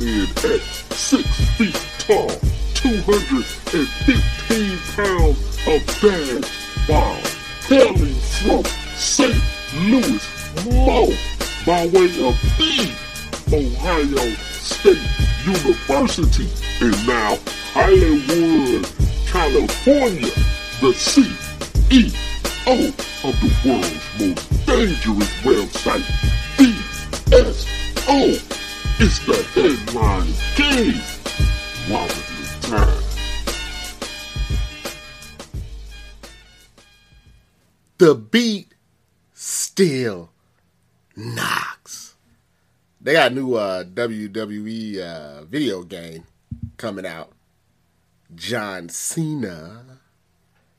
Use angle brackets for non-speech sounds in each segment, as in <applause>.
in at six feet tall, 215 pounds of bad bomb, hailing from St. Louis, Mo, by way of the Ohio State University, and now Hollywood, California, the CEO of the world's most dangerous website, BSO, is the headline game. Wobbly time. The beat still knocks. They got a new uh, WWE uh, video game coming out. John Cena.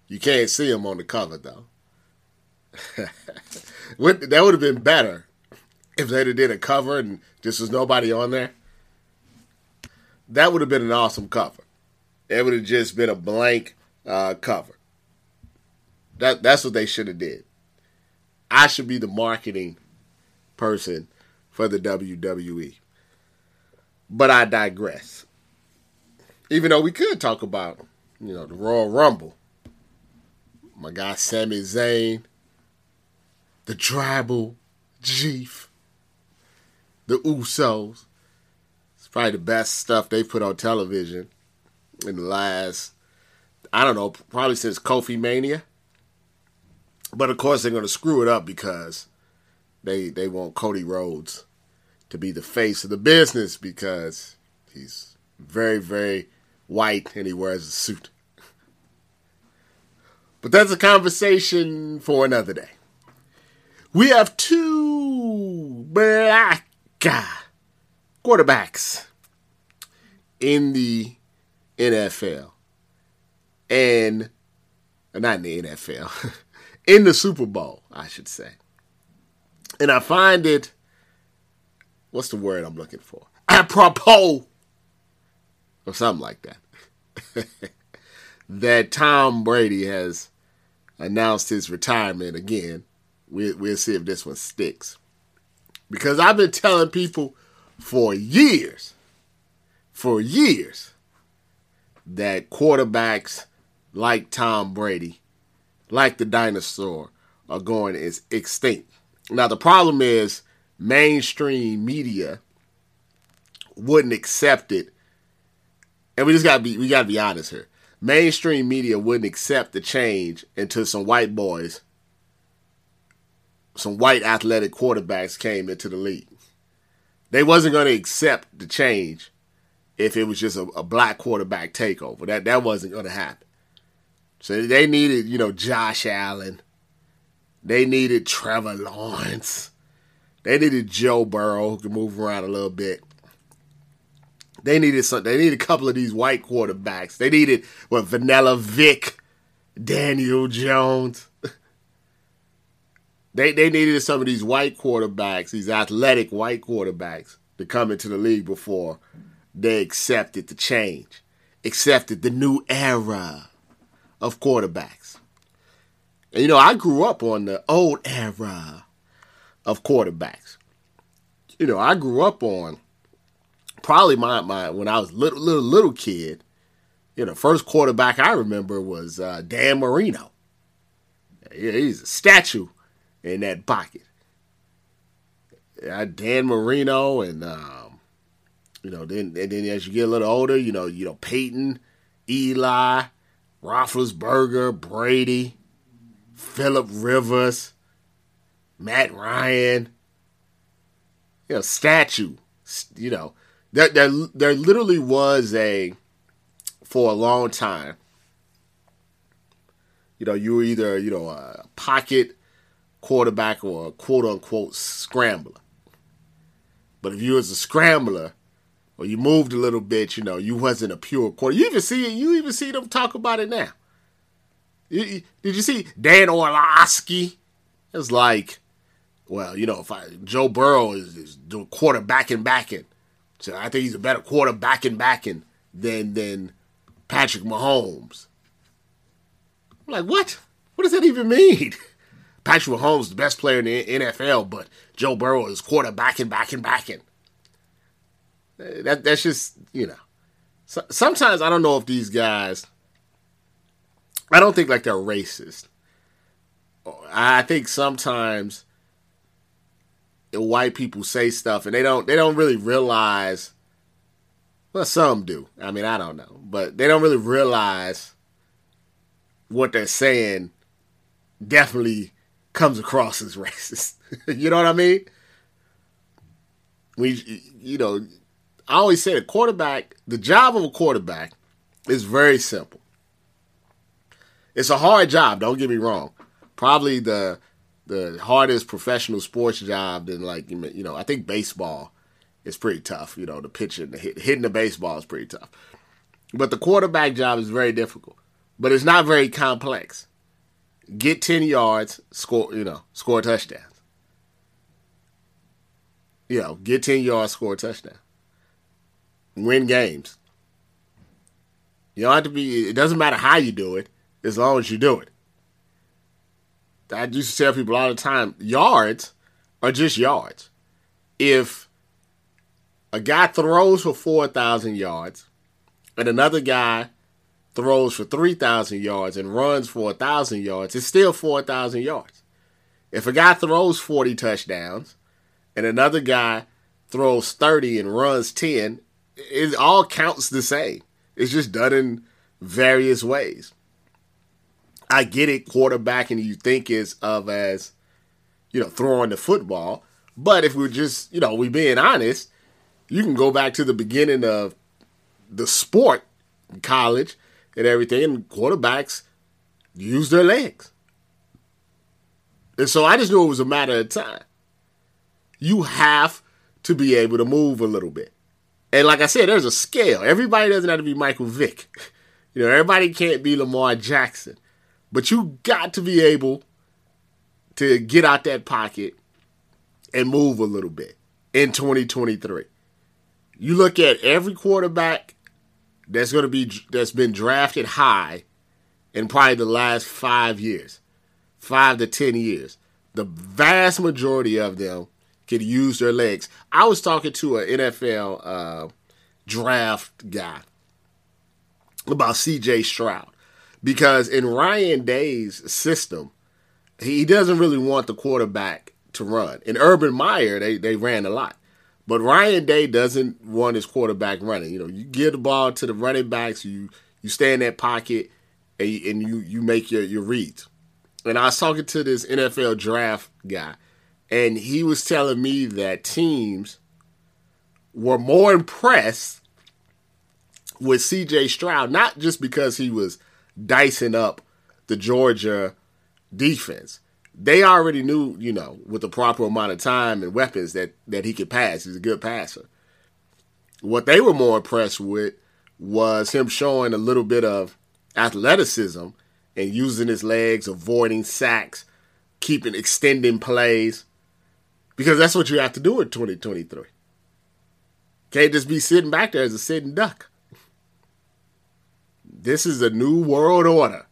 You can't see him on the cover though. <laughs> That would have been better if they'd have did a cover and just was nobody on there. That would have been an awesome cover. It would have just been a blank uh, cover. That that's what they should have did. I should be the marketing person for the WWE. But I digress. Even though we could talk about, you know, the Royal Rumble. My guy Sami Zayn, the Tribal Chief, the Usos. It's probably the best stuff they put on television in the last, I don't know, probably since Kofi Mania. But of course, they're going to screw it up because they they want Cody Rhodes to be the face of the business because he's very very white and he wears a suit. But that's a conversation for another day. We have two black quarterbacks in the NFL and not in the NFL, <laughs> in the Super Bowl, I should say. And I find it, what's the word I'm looking for? Apropos, or something like that. <laughs> that Tom Brady has announced his retirement again. We, we'll see if this one sticks. Because I've been telling people for years, for years, that quarterbacks like Tom Brady, like the dinosaur, are going is extinct. Now the problem is mainstream media wouldn't accept it, and we just gotta be we gotta be honest here. Mainstream media wouldn't accept the change until some white boys, some white athletic quarterbacks came into the league. They wasn't gonna accept the change if it was just a, a black quarterback takeover. That that wasn't gonna happen. So they needed, you know, Josh Allen. They needed Trevor Lawrence. They needed Joe Burrow who could move around a little bit. They needed some. They needed a couple of these white quarterbacks. They needed what Vanilla Vic, Daniel Jones. They they needed some of these white quarterbacks, these athletic white quarterbacks, to come into the league before they accepted the change, accepted the new era of quarterbacks. And you know, I grew up on the old era of quarterbacks. You know, I grew up on probably my my when I was little little little kid. You know, first quarterback I remember was uh, Dan Marino. Yeah, he's a statue in that pocket. Dan Marino, and um, you know, then and then as you get a little older, you know, you know Peyton, Eli, Roethlisberger, Brady, Philip Rivers, Matt Ryan. You know, statue. You know, there there there literally was a for a long time. You know, you were either you know a pocket quarterback or a quote unquote scrambler. But if you was a scrambler, or you moved a little bit, you know, you wasn't a pure quarter. You even see it. You even see them talk about it now. You- you- did you see Dan Orlovsky? It's like, well, you know, if I Joe Burrow is, is doing quarterbacking backing, so I think he's a better quarterbacking backing than than Patrick Mahomes. I'm like, what? What does that even mean? <laughs> Patrick Mahomes the best player in the NFL, but Joe Burrow is quarterbacking backing backing. That that's just you know. So, sometimes I don't know if these guys. I don't think like they're racist. I think sometimes white people say stuff and they don't they don't really realize. Well, some do. I mean, I don't know, but they don't really realize what they're saying. Definitely comes across as racist. <laughs> you know what I mean? We, you know, I always say a quarterback, the job of a quarterback is very simple. It's a hard job, don't get me wrong. Probably the the hardest professional sports job than like you know, I think baseball is pretty tough, you know, the pitching, the hit, hitting the baseball is pretty tough. But the quarterback job is very difficult. But it's not very complex. Get 10 yards, score, you know, score touchdowns. You know, get 10 yards, score a touchdown win games. You don't have to be, it doesn't matter how you do it, as long as you do it. I used to tell people all the time yards are just yards. If a guy throws for 4,000 yards and another guy throws for 3,000 yards and runs for 1,000 yards, it's still 4,000 yards. If a guy throws 40 touchdowns and another guy throws 30 and runs 10, it all counts the same. It's just done in various ways. I get it, quarterbacking you think is of as, you know, throwing the football. But if we're just, you know, we being honest, you can go back to the beginning of the sport, college, and everything, and quarterbacks use their legs. And so I just knew it was a matter of time. You have to be able to move a little bit. And like I said, there's a scale. Everybody doesn't have to be Michael Vick. <laughs> You know, everybody can't be Lamar Jackson. But you got to be able to get out that pocket and move a little bit in 2023. You look at every quarterback that's going to be that's been drafted high in probably the last 5 years. 5 to 10 years. The vast majority of them could use their legs. I was talking to an NFL uh, draft guy about CJ Stroud because in Ryan Day's system, he doesn't really want the quarterback to run. In Urban Meyer, they, they ran a lot. But Ryan Day doesn't want his quarterback running. You know, you give the ball to the running backs, you you stay in that pocket, and you, and you, you make your, your reads. And I was talking to this NFL draft guy, and he was telling me that teams were more impressed with CJ Stroud, not just because he was dicing up the Georgia defense. They already knew, you know, with the proper amount of time and weapons that, that he could pass. He's a good passer. What they were more impressed with was him showing a little bit of athleticism and using his legs, avoiding sacks, keeping extending plays. Because that's what you have to do in 2023. Can't just be sitting back there as a sitting duck. This is a new world order.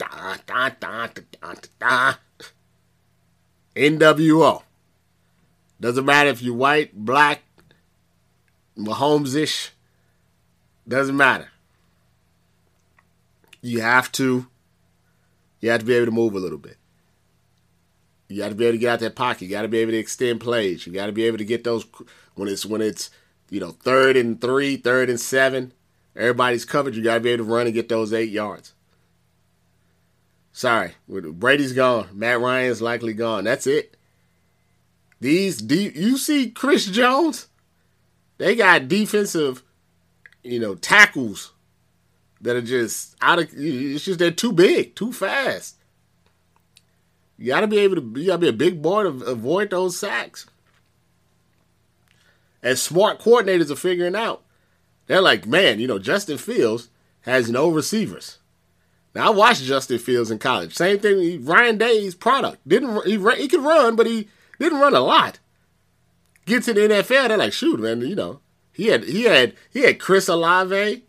<laughs> da, da, da, da, NWO. Doesn't matter if you're white, black, Mahomes ish. Doesn't matter. You have to. You have to be able to move a little bit. You got to be able to get out that pocket. You got to be able to extend plays. You got to be able to get those when it's when it's you know third and three, third and seven. Everybody's covered. You got to be able to run and get those eight yards. Sorry, Brady's gone. Matt Ryan's likely gone. That's it. These you see Chris Jones? They got defensive, you know, tackles that are just out of. It's just they're too big, too fast. You got to be able to. You got to be a big boy to avoid those sacks. And smart coordinators are figuring out. They're like, man, you know, Justin Fields has no receivers. Now I watched Justin Fields in college. Same thing. Ryan Day's product didn't he? He could run, but he didn't run a lot. Get to the NFL, they're like, shoot, man, you know, he had he had he had Chris Olave.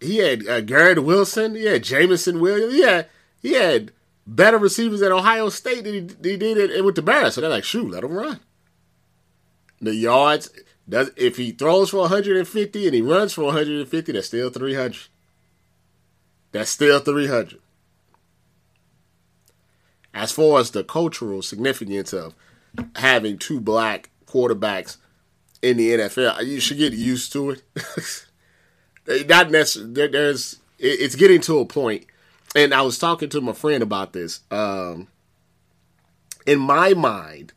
He had uh, Garrett Wilson. He had Jameson Williams. He had he had better receivers at Ohio State than he, he did it with the Bears. So they're like, shoot, let him run. The yards does if he throws for 150 and he runs for 150, that's still 300. That's still 300. As far as the cultural significance of having two black quarterbacks in the NFL, you should get used to it. <laughs> Not necessarily. There's it's getting to a point, and I was talking to my friend about this. Um, in my mind,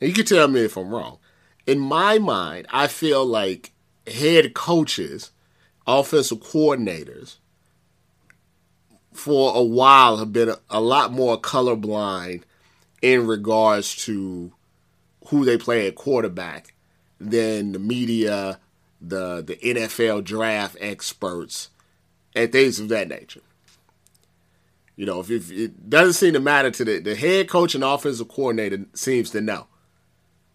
you can tell me if I'm wrong. In my mind, I feel like head coaches, offensive coordinators, for a while have been a, a lot more colorblind in regards to who they play at quarterback than the media, the the NFL draft experts, and things of that nature. You know, if, if it doesn't seem to matter to the the head coach and offensive coordinator seems to know.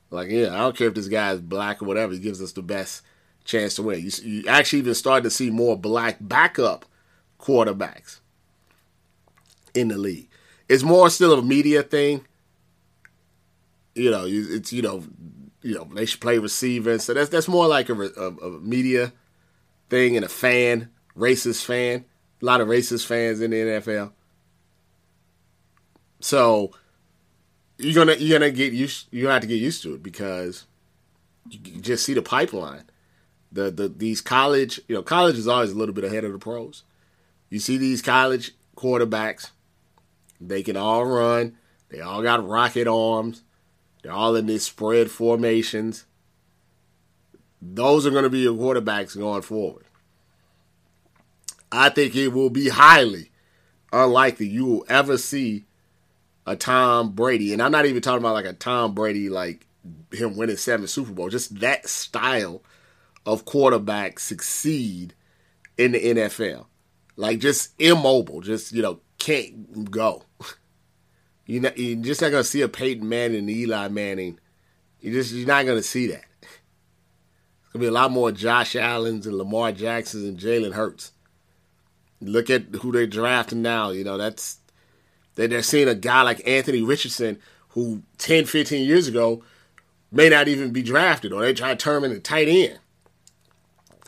Like, yeah, I don't care if this guy is black or whatever. He gives us the best chance to win. You, you actually even starting to see more black backup quarterbacks in the league. It's more still a media thing. You know, it's you know, you know they should play receiver, so that's that's more like a, a, a media thing and a fan, racist fan. A lot of racist fans in the NFL. So you're gonna you're gonna get used you have to get used to it because you just see the pipeline. The the these college you know college is always a little bit ahead of the pros. You see these college quarterbacks, they can all run. They all got rocket arms. They're all in these spread formations. Those are going to be your quarterbacks going forward. I think it will be highly unlikely you will ever see a Tom Brady, and I'm not even talking about like a Tom Brady like him winning seven Super Bowls, just that style of quarterback succeed in the NFL. Like just immobile, just you know can't go. You're, not, you're just not gonna see a Peyton Manning and Eli Manning. You just you're not gonna see that. It's gonna be a lot more Josh Allen's and Lamar Jacksons and Jalen Hurts. Look at who they're drafting now. You know that's that they're seeing a guy like Anthony Richardson who 10, 15 years ago may not even be drafted, or they try to turn him into tight end.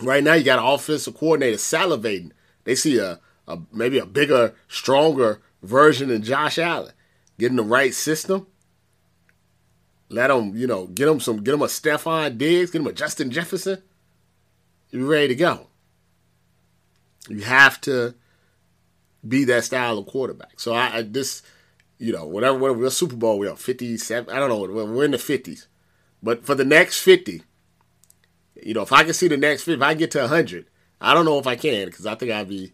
Right now, you got an offensive coordinator salivating. They see a, a maybe a bigger, stronger version than Josh Allen. Getting the right system. Let them, you know, get them some, get them a Stefon Diggs, get them a Justin Jefferson. You're ready to go. You have to be that style of quarterback. So I, I this, you know, whatever, whatever, Super Bowl we are, 57, I don't know, we're in the 50s. But for the next 50, you know, if I can see the next 50, if I get to 100, I don't know if I can because I think I'd be,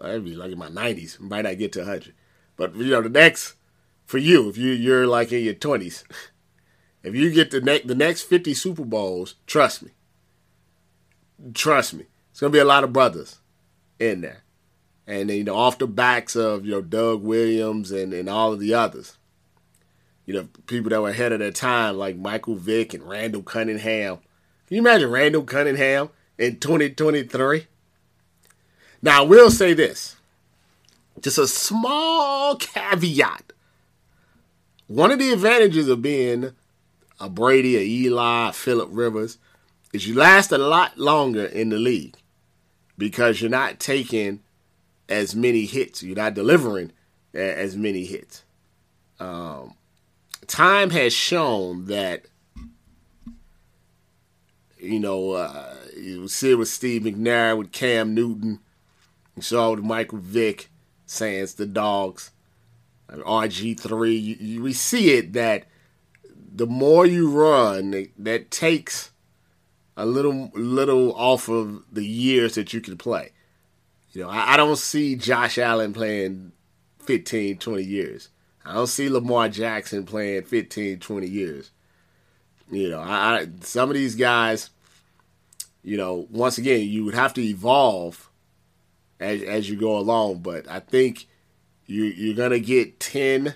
I'd be like in my 90s, might not get to 100. But, you know, the next, for you, if you, you're like in your 20s, if you get the, ne- the next 50 Super Bowls, trust me, trust me, it's going to be a lot of brothers in there and you know off the backs of you know Doug Williams and, and all of the others. You know, people that were ahead of their time like Michael Vick and Randall Cunningham. Can you imagine Randall Cunningham in 2023? Now I will say this. Just a small caveat. One of the advantages of being a Brady, a Eli, a Philip Rivers is you last a lot longer in the league because you're not taking as many hits. You're not delivering as many hits. Um, time has shown that you know uh, you see it with Steve McNair, with Cam Newton, you saw with Michael Vick, saying the dogs, RG three. You, you, we see it that the more you run, that takes a little little off of the years that you can play. You know, I, I don't see Josh Allen playing 15, 20 years. I don't see Lamar Jackson playing 15, 20 years. You know, I, I, some of these guys, you know, once again, you would have to evolve as as you go along. But I think you you're gonna get ten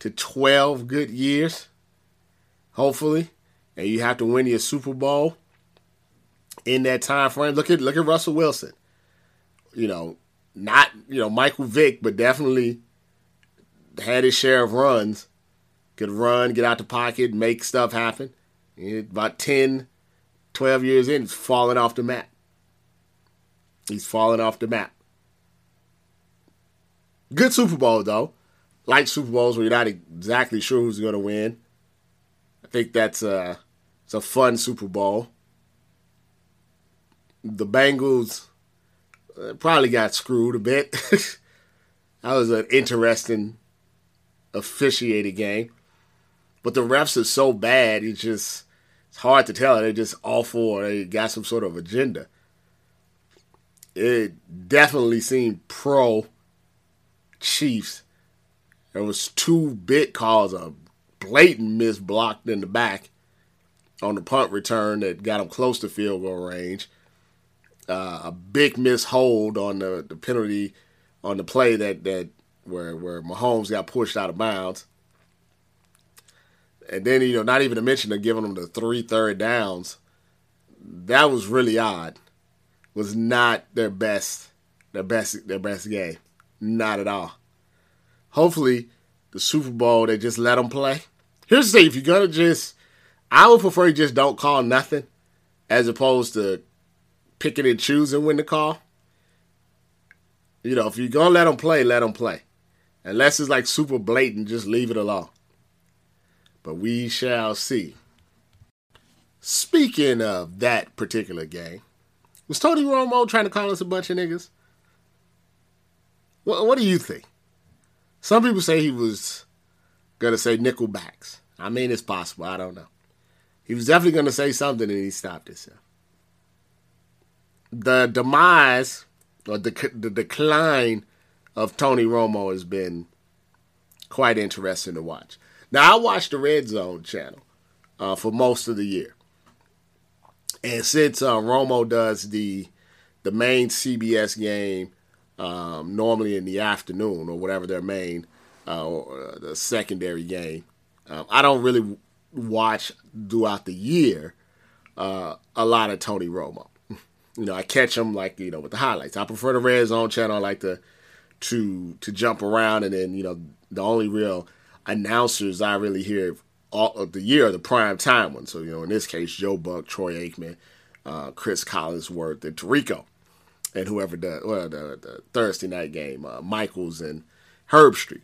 to twelve good years, hopefully, and you have to win your Super Bowl in that time frame. Look at look at Russell Wilson you know, not you know Michael Vick, but definitely had his share of runs. Could run, get out the pocket, make stuff happen. About 10, 12 years in, he's falling off the map. He's falling off the map. Good Super Bowl, though. Like Super Bowls where you're not exactly sure who's going to win. I think that's a, it's a fun Super Bowl. The Bengals uh, probably got screwed a bit. <laughs> that was an interesting officiated game. But the refs are so bad, it's just it's hard to tell. They're just awful or they got some sort of agenda. It definitely seemed pro Chiefs. There was two big calls, a blatant miss blocked in the back on the punt return that got them close to field goal range. Uh, a big miss hold on the, the penalty on the play that that where where Mahomes got pushed out of bounds. And then, you know, not even to mention they're giving them the three third downs. That was really odd. Was not their best their best their best game. Not at all. Hopefully, the Super Bowl they just let them play. Here's the thing: if you're gonna just, I would prefer you just don't call nothing, as opposed to picking and choosing when to call. You know, if you're gonna let them play, let them play. Unless it's like super blatant, just leave it alone. But we shall see. Speaking of that particular game, was Tony Romo trying to call us a bunch of niggas? What, what do you think? Some people say he was going to say nickelbacks. I mean, it's possible. I don't know. He was definitely going to say something and he stopped himself. The demise or the, the decline of Tony Romo has been quite interesting to watch. Now, I watched the Red Zone channel uh, for most of the year. And since uh, Romo does the the main CBS game um, normally in the afternoon or whatever their main uh, or uh, the secondary game, um, I don't really watch throughout the year uh, a lot of Tony Romo. <laughs> You know, I catch him like you know with the highlights. I prefer the Red Zone channel. I like to to to jump around, and then you know the only real announcers I really hear all of the year are the prime time ones. So you know in this case, Joe Buck, Troy Aikman, uh, Cris Collinsworth, and Tirico, and whoever does well the, the Thursday night game, uh, Michaels and Herbstreit.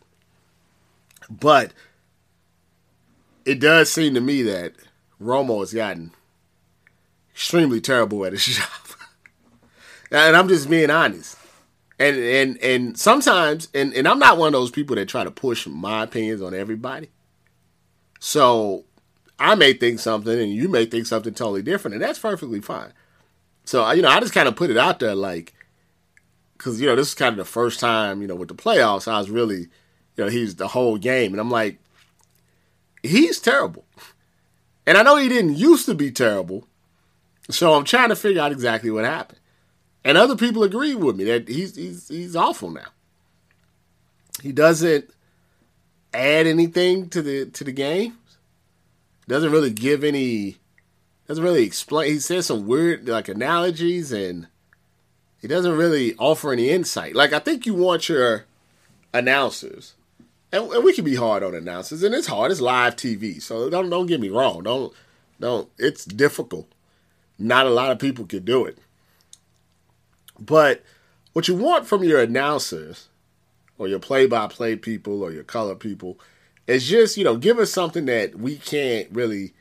But it does seem to me that Romo has gotten extremely terrible at his <laughs> job. and I'm just being honest and and and sometimes and and I'm not one of those people that try to push my opinions on everybody. So I may think something and you may think something totally different, and that's perfectly fine. So you know, I just kind of put it out there, like, because you know this is kind of the first time you know with the playoffs. I was really, you know, he's the whole game, and I'm like, he's terrible, and I know he didn't used to be terrible. So I'm trying to figure out exactly what happened. And other people agree with me that he's he's he's awful now. He doesn't add anything to the to the game. Doesn't really give any doesn't really explain he says some weird like analogies and he doesn't really offer any insight. Like I think you want your announcers. And, and we can be hard on announcers, and it's hard. It's live TV, so don't don't get me wrong. Don't don't. It's difficult. Not a lot of people can do it. But what you want from your announcers or your play by play people or your color people is just, you know, give us something that we can't really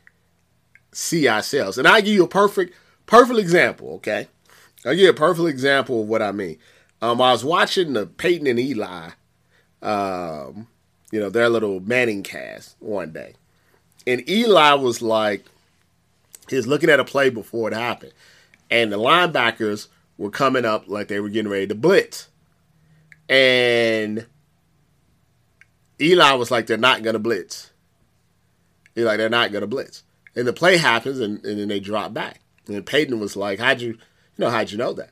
see ourselves. And I give you a perfect, perfect example, okay? I'll give you a perfect example of what I mean. Um, I was watching the Peyton and Eli, um, you know, their little Manning cast one day. And Eli was like, he's looking at a play before it happened. And the linebackers were coming up like they were getting ready to blitz. And Eli was like, they're not going to blitz. He's like, they're not going to blitz. And the play happens, and, and then they drop back. And Peyton was like, how'd you, you know, how'd you know that?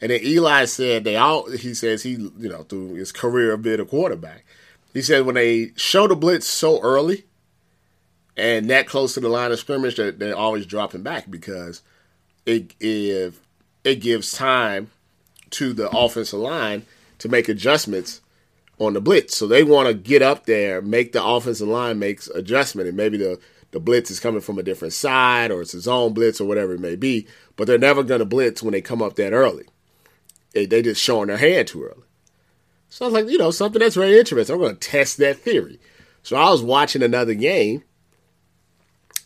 And then Eli said they all, he says he, you know, through his career of being a quarterback, he said when they show the blitz so early and that close to the line of scrimmage, that they're always dropping back because it, if it gives time to the offensive line to make adjustments on the blitz. So they want to get up there, make the offensive line makes adjustment, and maybe the the blitz is coming from a different side or it's a zone blitz or whatever it may be, but they're never going to blitz when they come up that early. They, they just showing their hand too early. So I was like, you know, something that's very interesting. I'm going to test that theory. So I was watching another game,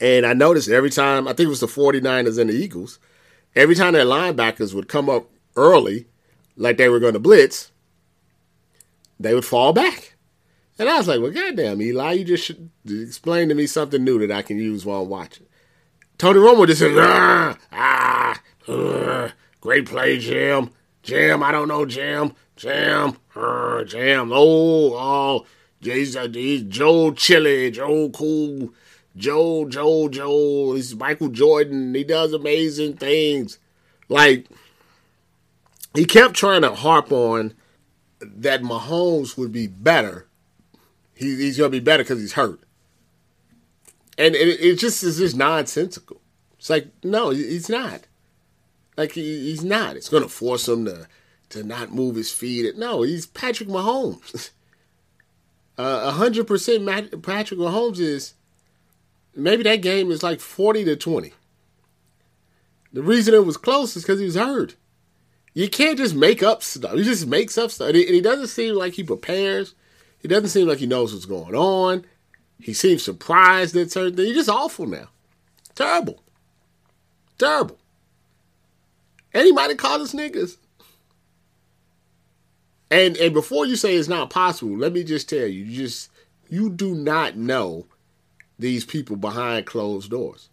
and I noticed every time, I think it was the 49ers and the Eagles, every time their linebackers would come up early, like they were going to blitz, they would fall back. And I was like, well, goddamn, Eli, you just explain to me something new that I can use while I'm watching. Tony Romo just said, ah, ah, great play, Jim. Jim, I don't know, Jim. Jim, uh, Jim. Oh, oh, he's, uh, he's Joe Chili, Joe Cool, Joe, Joe, Joe. He's Michael Jordan. He does amazing things. Like, he kept trying to harp on that Mahomes would be better he, he's to be better because he's hurt. And it, it just is just nonsensical. It's like, no, he's not. Like, he, he's not. It's to force him to, to not move his feet. No, he's Patrick Mahomes. <laughs> Uh, 100% Patrick Mahomes is maybe that game is like 40 to 20. The reason it was close is because he was hurt. You can't just make up stuff. He just makes up stuff. And he, and he doesn't seem like he prepares. He doesn't seem like he knows what's going on. He seems surprised at certain things. He's just awful now. Terrible. Terrible. And he might have called us niggas. And and before you say it's not possible, let me just tell you, you just you do not know these people behind closed doors.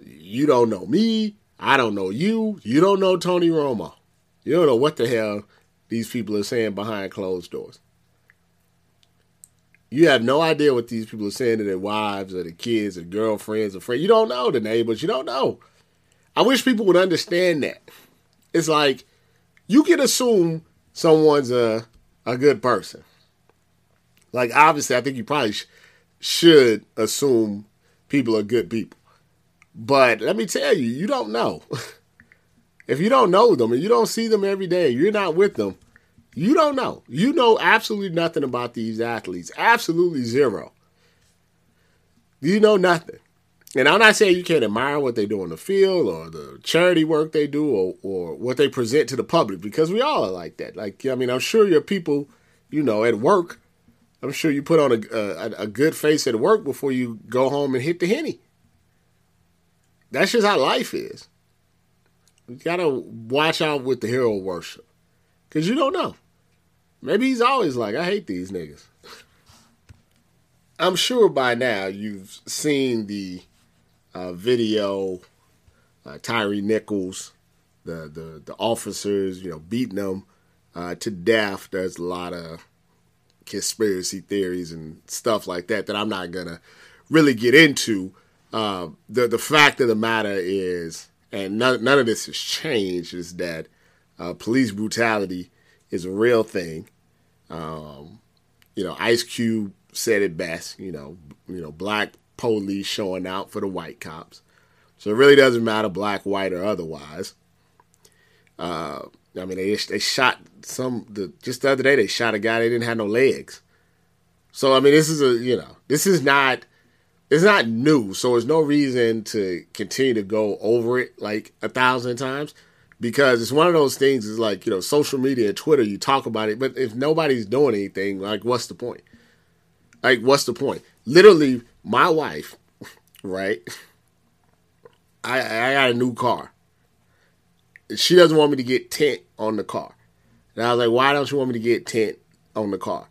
You don't know me. I don't know you. You don't know Tony Romo. You don't know what the hell these people are saying behind closed doors. You have no idea what these people are saying to their wives or their kids or girlfriends or friends. You don't know the neighbors. You don't know. I wish people would understand that. It's like you can assume someone's a a good person. Like obviously, I think you probably sh- should assume people are good people. But let me tell you, you don't know. <laughs> if you don't know them and you don't see them every day, you're not with them you don't know. You know absolutely nothing about these athletes. Absolutely zero. You know nothing. And I'm not saying you can't admire what they do on the field or the charity work they do or, or what they present to the public because we all are like that. Like, I mean, I'm sure your people, you know, at work, I'm sure you put on a, a, a good face at work before you go home and hit the henny. That's just how life is. You gotta watch out with the hero worship because you don't know. Maybe he's always like, I hate these niggas. I'm sure by now you've seen the uh, video, uh, Tyre Nichols, the, the the officers, you know, beating them uh, to death. There's a lot of conspiracy theories and stuff like that that I'm not gonna really get into. Uh, the the fact of the matter is, and none, none of this has changed, is that uh, police brutality is a real thing. Um, you know, Ice Cube said it best. You know, you know, black police showing out for the white cops. So it really doesn't matter, black, white, or otherwise. Uh, I mean, they they shot some. The, just the other day, they shot a guy. They didn't have no legs. So I mean, this is a you know, this is not. It's not new, so there's no reason to continue to go over it like a thousand times because it's one of those things is like you know social media and twitter you talk about it but if nobody's doing anything like what's the point? Like what's the point? Literally my wife <laughs> right? I i got a new car. She doesn't want me to get tint on the car. And i was like why don't you want me to get tint on the car?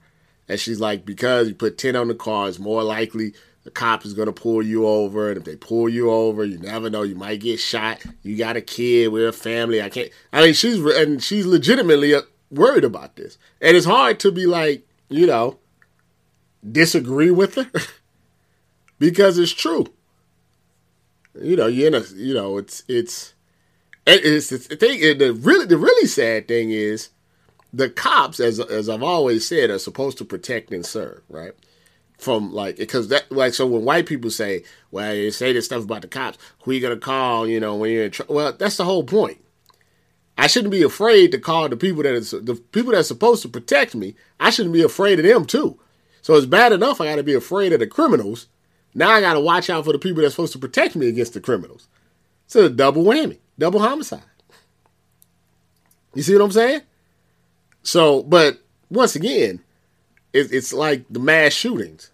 And she's like because you put tint on the car it's more likely the cop is going to pull you over. And if they pull you over, you never know. You might get shot. You got a kid. We're a family. I can't. I mean, she's and she's legitimately uh, worried about this. And it's hard to be like, you know, disagree with her <laughs> because it's true. You know, you're in a, you know, it's it's it's the thing. The really the really sad thing is the cops, as as I've always said, are supposed to protect and serve, right? From like because that like so when white people say well you say this stuff about the cops who you gonna call you know when you're in trouble well that's the whole point i shouldn't be afraid to call the people that is the people that's supposed to protect me i shouldn't be afraid of them too so it's bad enough i gotta be afraid of the criminals Now I got to watch out for the people that's supposed to protect me against the criminals. So a double whammy, double homicide. You see what I'm saying? So, but once again, it, it's like the mass shootings.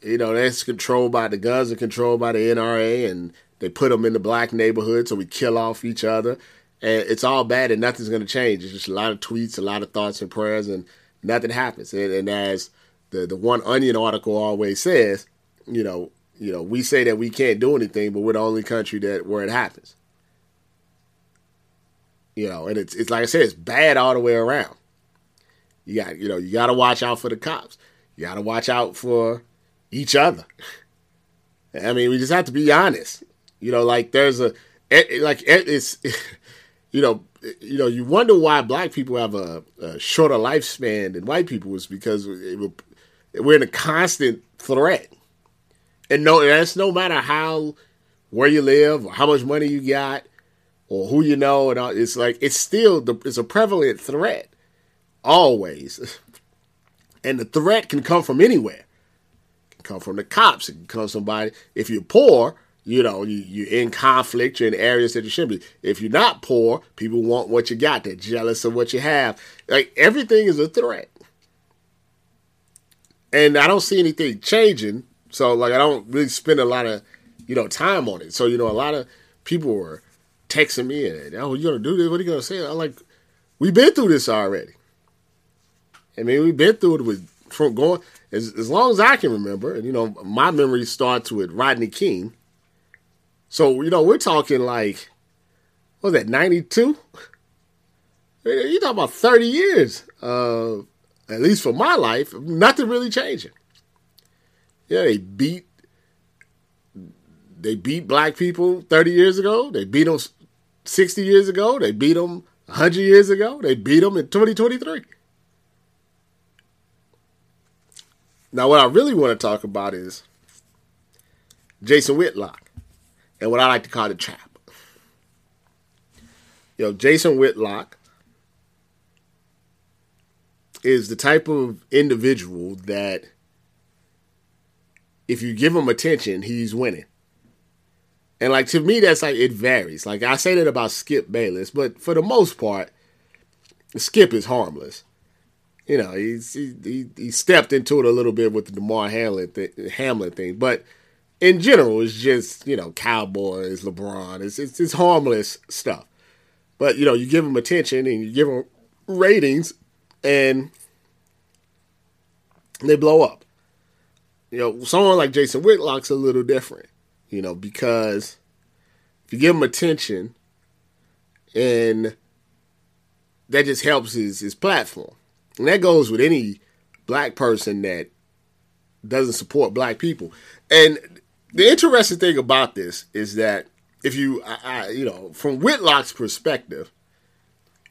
You know, that's controlled by the guns are controlled by the NRA, and they put them in the black neighborhood, so we kill off each other. And it's all bad, and nothing's going to change. It's just a lot of tweets, a lot of thoughts and prayers, and nothing happens. And, and as the the one Onion article always says, you know, you know, we say that we can't do anything, but we're the only country that where it happens. You know, and it's it's like I said, it's bad all the way around. You got you know you got to watch out for the cops. You got to watch out for each other. <laughs> I mean, we just have to be honest. You know, like there's a like it's <laughs> you know you know you wonder why black people have a, a shorter lifespan than white people is because we're in a constant threat and no, that's no matter how where you live or how much money you got or who you know, and all, it's like it's still the, it's a prevalent threat always, and the threat can come from anywhere. It can come from the cops. It can come from somebody. If you're poor, you know you, you're in conflict. You're in areas that you shouldn't be. If you're not poor, people want what you got. They're jealous of what you have. Like everything is a threat, and I don't see anything changing so like I don't really spend a lot of you know time on it. So you know a lot of people were texting me and oh you gonna do this? What are you gonna say? I'm like, we've been through this already. I mean we've been through it with from going as as long as I can remember, and you know my memory starts with Rodney King. So you know we're talking like what was that ninety two? You talking about thirty years? Uh, at least for my life, nothing really changing. Yeah, they beat they beat black people 30 years ago. They beat them 60 years ago. They beat them 100 years ago. They beat them in 2023. Now, what I really want to talk about is Jason Whitlock and what I like to call the trap. You know, Jason Whitlock is the type of individual that if you give him attention, he's winning. And like to me, that's like it varies. Like I say that about Skip Bayless, but for the most part, Skip is harmless. You know, he's he, he, he stepped into it a little bit with the Damar Hamlin th- Hamlin thing, but in general, it's just you know Cowboys, LeBron. It's, it's it's harmless stuff. But you know, you give them attention and you give them ratings, and they blow up you know, someone like Jason Whitlock's a little different, you know, because if you give him attention and that just helps his, his platform. And that goes with any black person that doesn't support black people. And the interesting thing about this is that if you, I, I, you know, from Whitlock's perspective,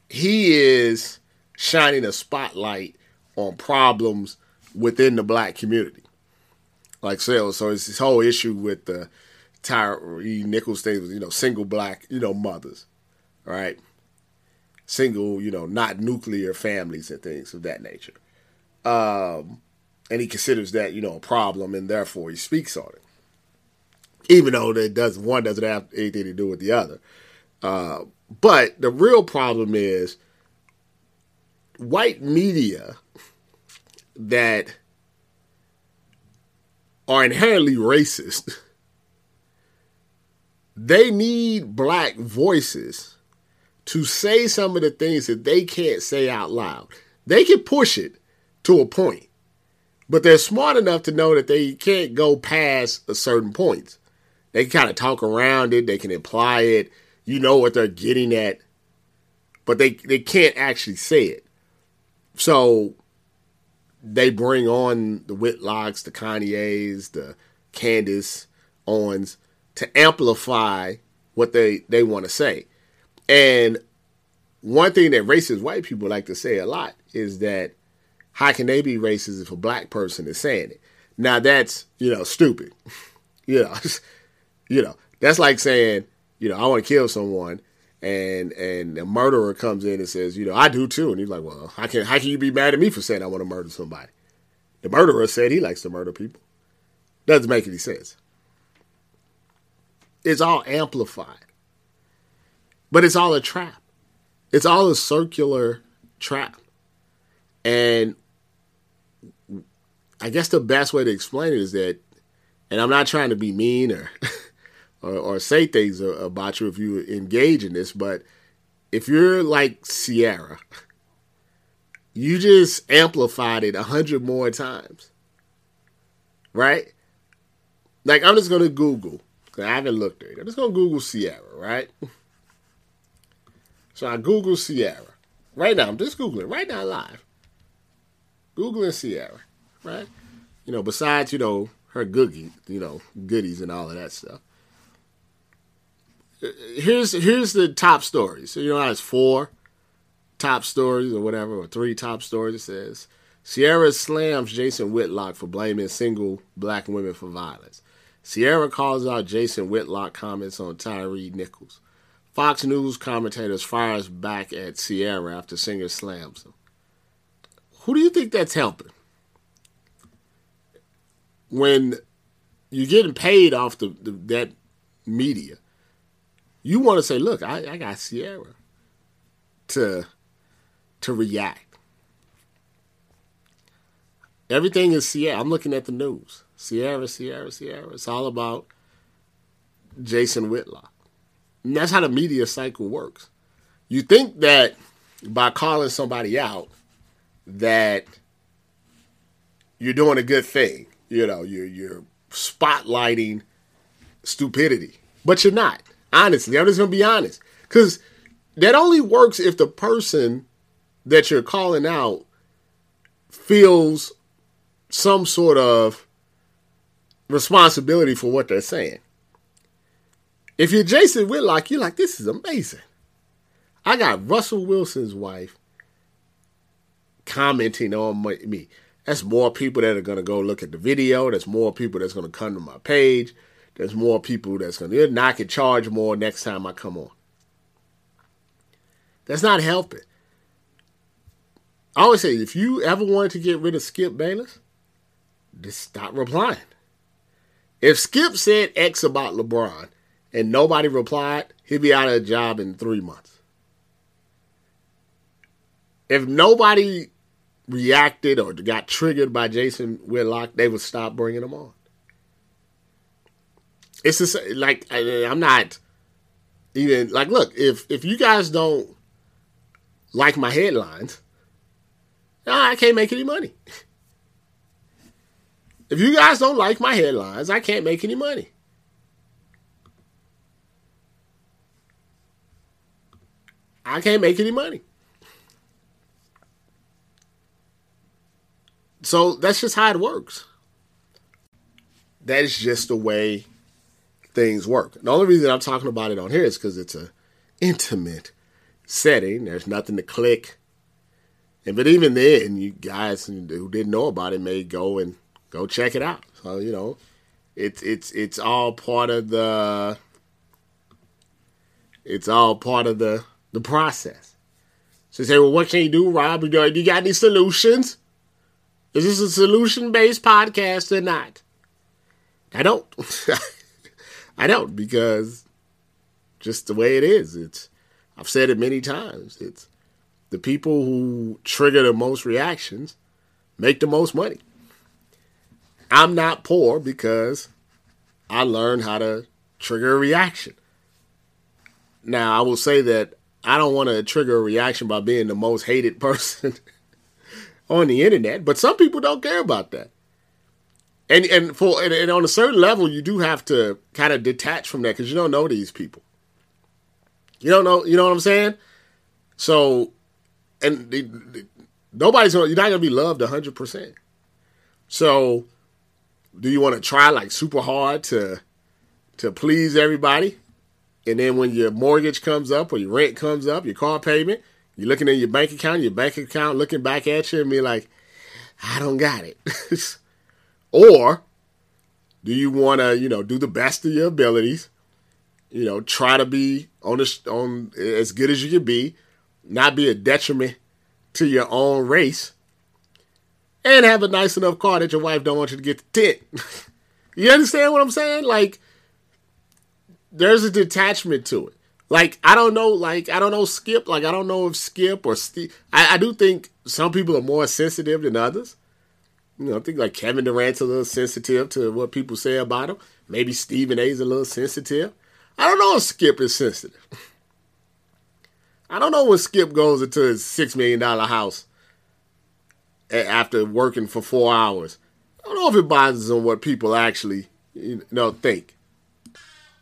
he is shining a spotlight on problems within the black community like sales. So it's this whole issue with the Tyre Nichols thing you know, single black, you know, mothers, right? Single, you know, not nuclear families and things of that nature. Um, and he considers that, you know, a problem and therefore he speaks on it. Even though that does one doesn't have anything to do with the other. Uh, but the real problem is white media that are inherently racist. <laughs> They need black voices to say some of the things that they can't say out loud. They can push it to a point, but they're smart enough to know that they can't go past a certain point. They can kind of talk around it, they can imply it, you know what they're getting at, but they, they can't actually say it. So they bring on the Whitlocks, the Kanye's, the Candace Owens to amplify what they, they want to say. And one thing that racist white people like to say a lot is that how can they be racist if a black person is saying it? Now that's, you know, stupid. <laughs> you know, <laughs> you know, that's like saying, you know, I want to kill someone and and a murderer comes in and says, you know, I do too, and he's like, well, how can how can you be mad at me for saying I want to murder somebody? The murderer said he likes to murder people. Doesn't make any sense. It's all amplified. But it's all a trap. It's all a circular trap. And I guess the best way to explain it is that, and I'm not trying to be mean or <laughs> or, or say things about you if you engage in this, but if you're like Ciara, you just amplified it a hundred more times, right? Like I'm just gonna Google. I haven't looked at it. I'm just gonna Google Ciara, right? <laughs> So I Google Ciara Right now, I'm just Googling right now live. Googling Ciara, right? You know, besides, you know, her googie, you know, goodies and all of that stuff. Uh, here's here's the top stories. So you know it's four top stories or whatever, or three top stories. It says Ciara slams Jason Whitlock for blaming single black women for violence. Ciara calls out Jason Whitlock comments on Tyre Nichols. Fox News commentators fires back at Ciara after singer slams him. Who do you think that's helping? When you're getting paid off the, the that media, you want to say, "Look, I, I got Ciara to to react." Everything is Ciara. I'm looking at the news. Ciara, Ciara, Ciara. It's all about Jason Whitlock. And that's how the media cycle works. You think that by calling somebody out that you're doing a good thing. You know, you're you're spotlighting stupidity. But you're not. Honestly, I'm just gonna be honest. Cause that only works if the person that you're calling out feels some sort of responsibility for what they're saying. If you're Jason Whitlock, you're like, this is amazing. I got Russell Wilson's wife commenting on me. That's more people that are going to go look at the video. That's more people that's going to come to my page. There's more people that's going to, and I can charge more next time I come on. That's not helping. I always say, if you ever wanted to get rid of Skip Bayless, just stop replying. If Skip said X about LeBron, and nobody replied, he'd be out of a job in three months. If nobody reacted or got triggered by Jason Whitlock, they would stop bringing him on. It's just like I'm not even like look if if you guys don't like my headlines, I can't make any money. <laughs> If you guys don't like my headlines, I can't make any money. I can't make any money. So that's just how it works. That is just the way things work. The only reason I'm talking about it on here is because it's a intimate setting. There's nothing to click. And but even then, you guys who didn't know about it may go and go check it out. So you know, it's it's it's all part of the. It's all part of the the process. So you say, well, what can you do, Rob? Do you got any solutions? Is this a solution based podcast or not? I don't. <laughs> I don't because just the way it is. It's I've said it many times. It's the people who trigger the most reactions make the most money. I'm not poor because I learned how to trigger a reaction. Now, I will say that I don't want to trigger a reaction by being the most hated <laughs> person on the internet, but some people don't care about that. And and for and, and on a certain level, you do have to kind of detach from that because you don't know these people. You don't know, you know what I'm saying? So, and the, the, nobody's gonna, you're not gonna be loved hundred percent. So, do you want to try like super hard to to please everybody? And then when your mortgage comes up or your rent comes up, your car payment, you're looking at your bank account, your bank account looking back at you and be like, I don't got it. <laughs> or do you want to, you know, do the best of your abilities? You know, try to be on the, on as good as you can be, not be a detriment to your own race, and have a nice enough car that your wife don't want you to get the tint. <laughs> You understand what I'm saying? Like, there's a detachment to it. Like, I don't know, like, I don't know Skip. Like, I don't know if Skip or Steve. I, I do think some people are more sensitive than others. You know, I think like Kevin Durant's a little sensitive to what people say about him. Maybe Stephen A's a little sensitive. I don't know if Skip is sensitive. <laughs> I don't know when Skip goes into his six million dollar house after working for four hours. I don't know if it bothers him what people actually you know think.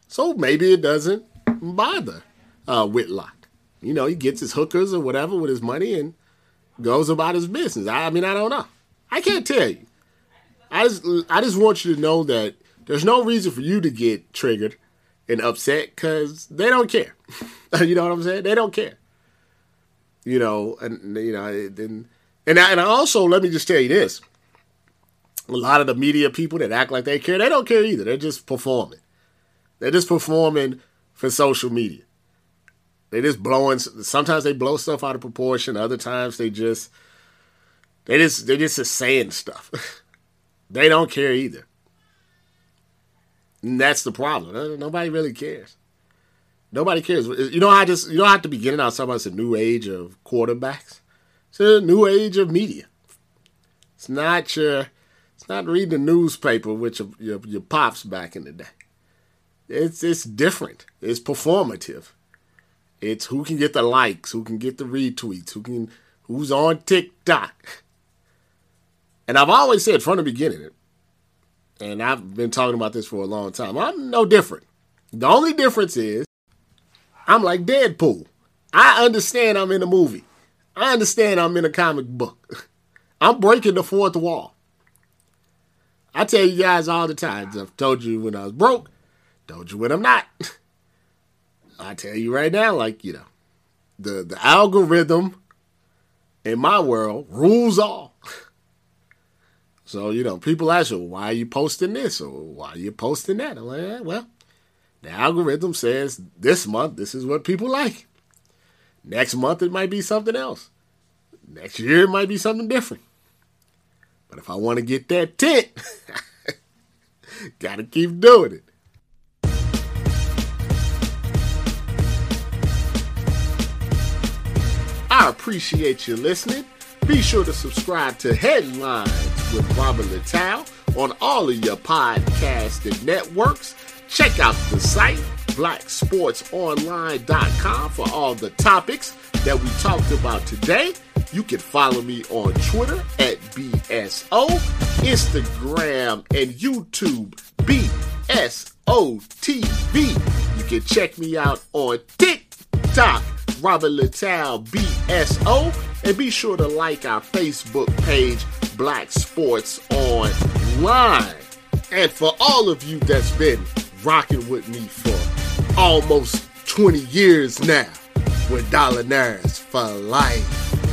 So maybe it doesn't bother uh, Whitlock. You know, he gets his hookers or whatever with his money and goes about his business. I, I mean, I don't know. I can't tell you. I just, I just want you to know that there's no reason for you to get triggered and upset because they don't care. <laughs> you know what I'm saying? They don't care. You know, and you know, and and I, and also let me just tell you this: a lot of the media people that act like they care, they don't care either. They're just performing. They're just performing for social media. They're just blowing. Sometimes they blow stuff out of proportion. Other times they just they just they just saying stuff. <laughs> they don't care either. And that's the problem. Nobody really cares. Nobody cares. You know, I just you don't have to be getting out something. It's a new age of quarterbacks. It's a new age of media. It's not your. It's not reading the newspaper with your, your, your pops back in the day. It's it's different. It's performative. It's who can get the likes, who can get the retweets, who can who's on TikTok. And I've always said from the beginning, and I've been talking about this for a long time, I'm no different. The only difference is I'm like Deadpool. I understand I'm in a movie. I understand I'm in a comic book. <laughs> I'm breaking the fourth wall. I tell you guys all the time, I've told you when I was broke, told you when I'm not. I tell you right now, like, you know, the, the algorithm in my world rules all. <laughs> So, you know, people ask you, why are you posting this or why are you posting that? I'm like, eh, well, the algorithm says this month, this is what people like. Next month, it might be something else. Next year, it might be something different. But if I want to get that tent, <laughs> gotta keep doing it. I appreciate you listening. Be sure to subscribe to Headlines with Robert Littal on all of your podcasting networks. Check out the site, blacksportsonline.com, for all the topics that we talked about today. You can follow me on Twitter at BSO, Instagram, and YouTube, BSOTV. You can check me out on TikTok, Robert Littal, BSO and be sure to like our Facebook page, Black Sports Online. And for all of you that's been rocking with me for almost 20 years now, with Dollar Nerds for life.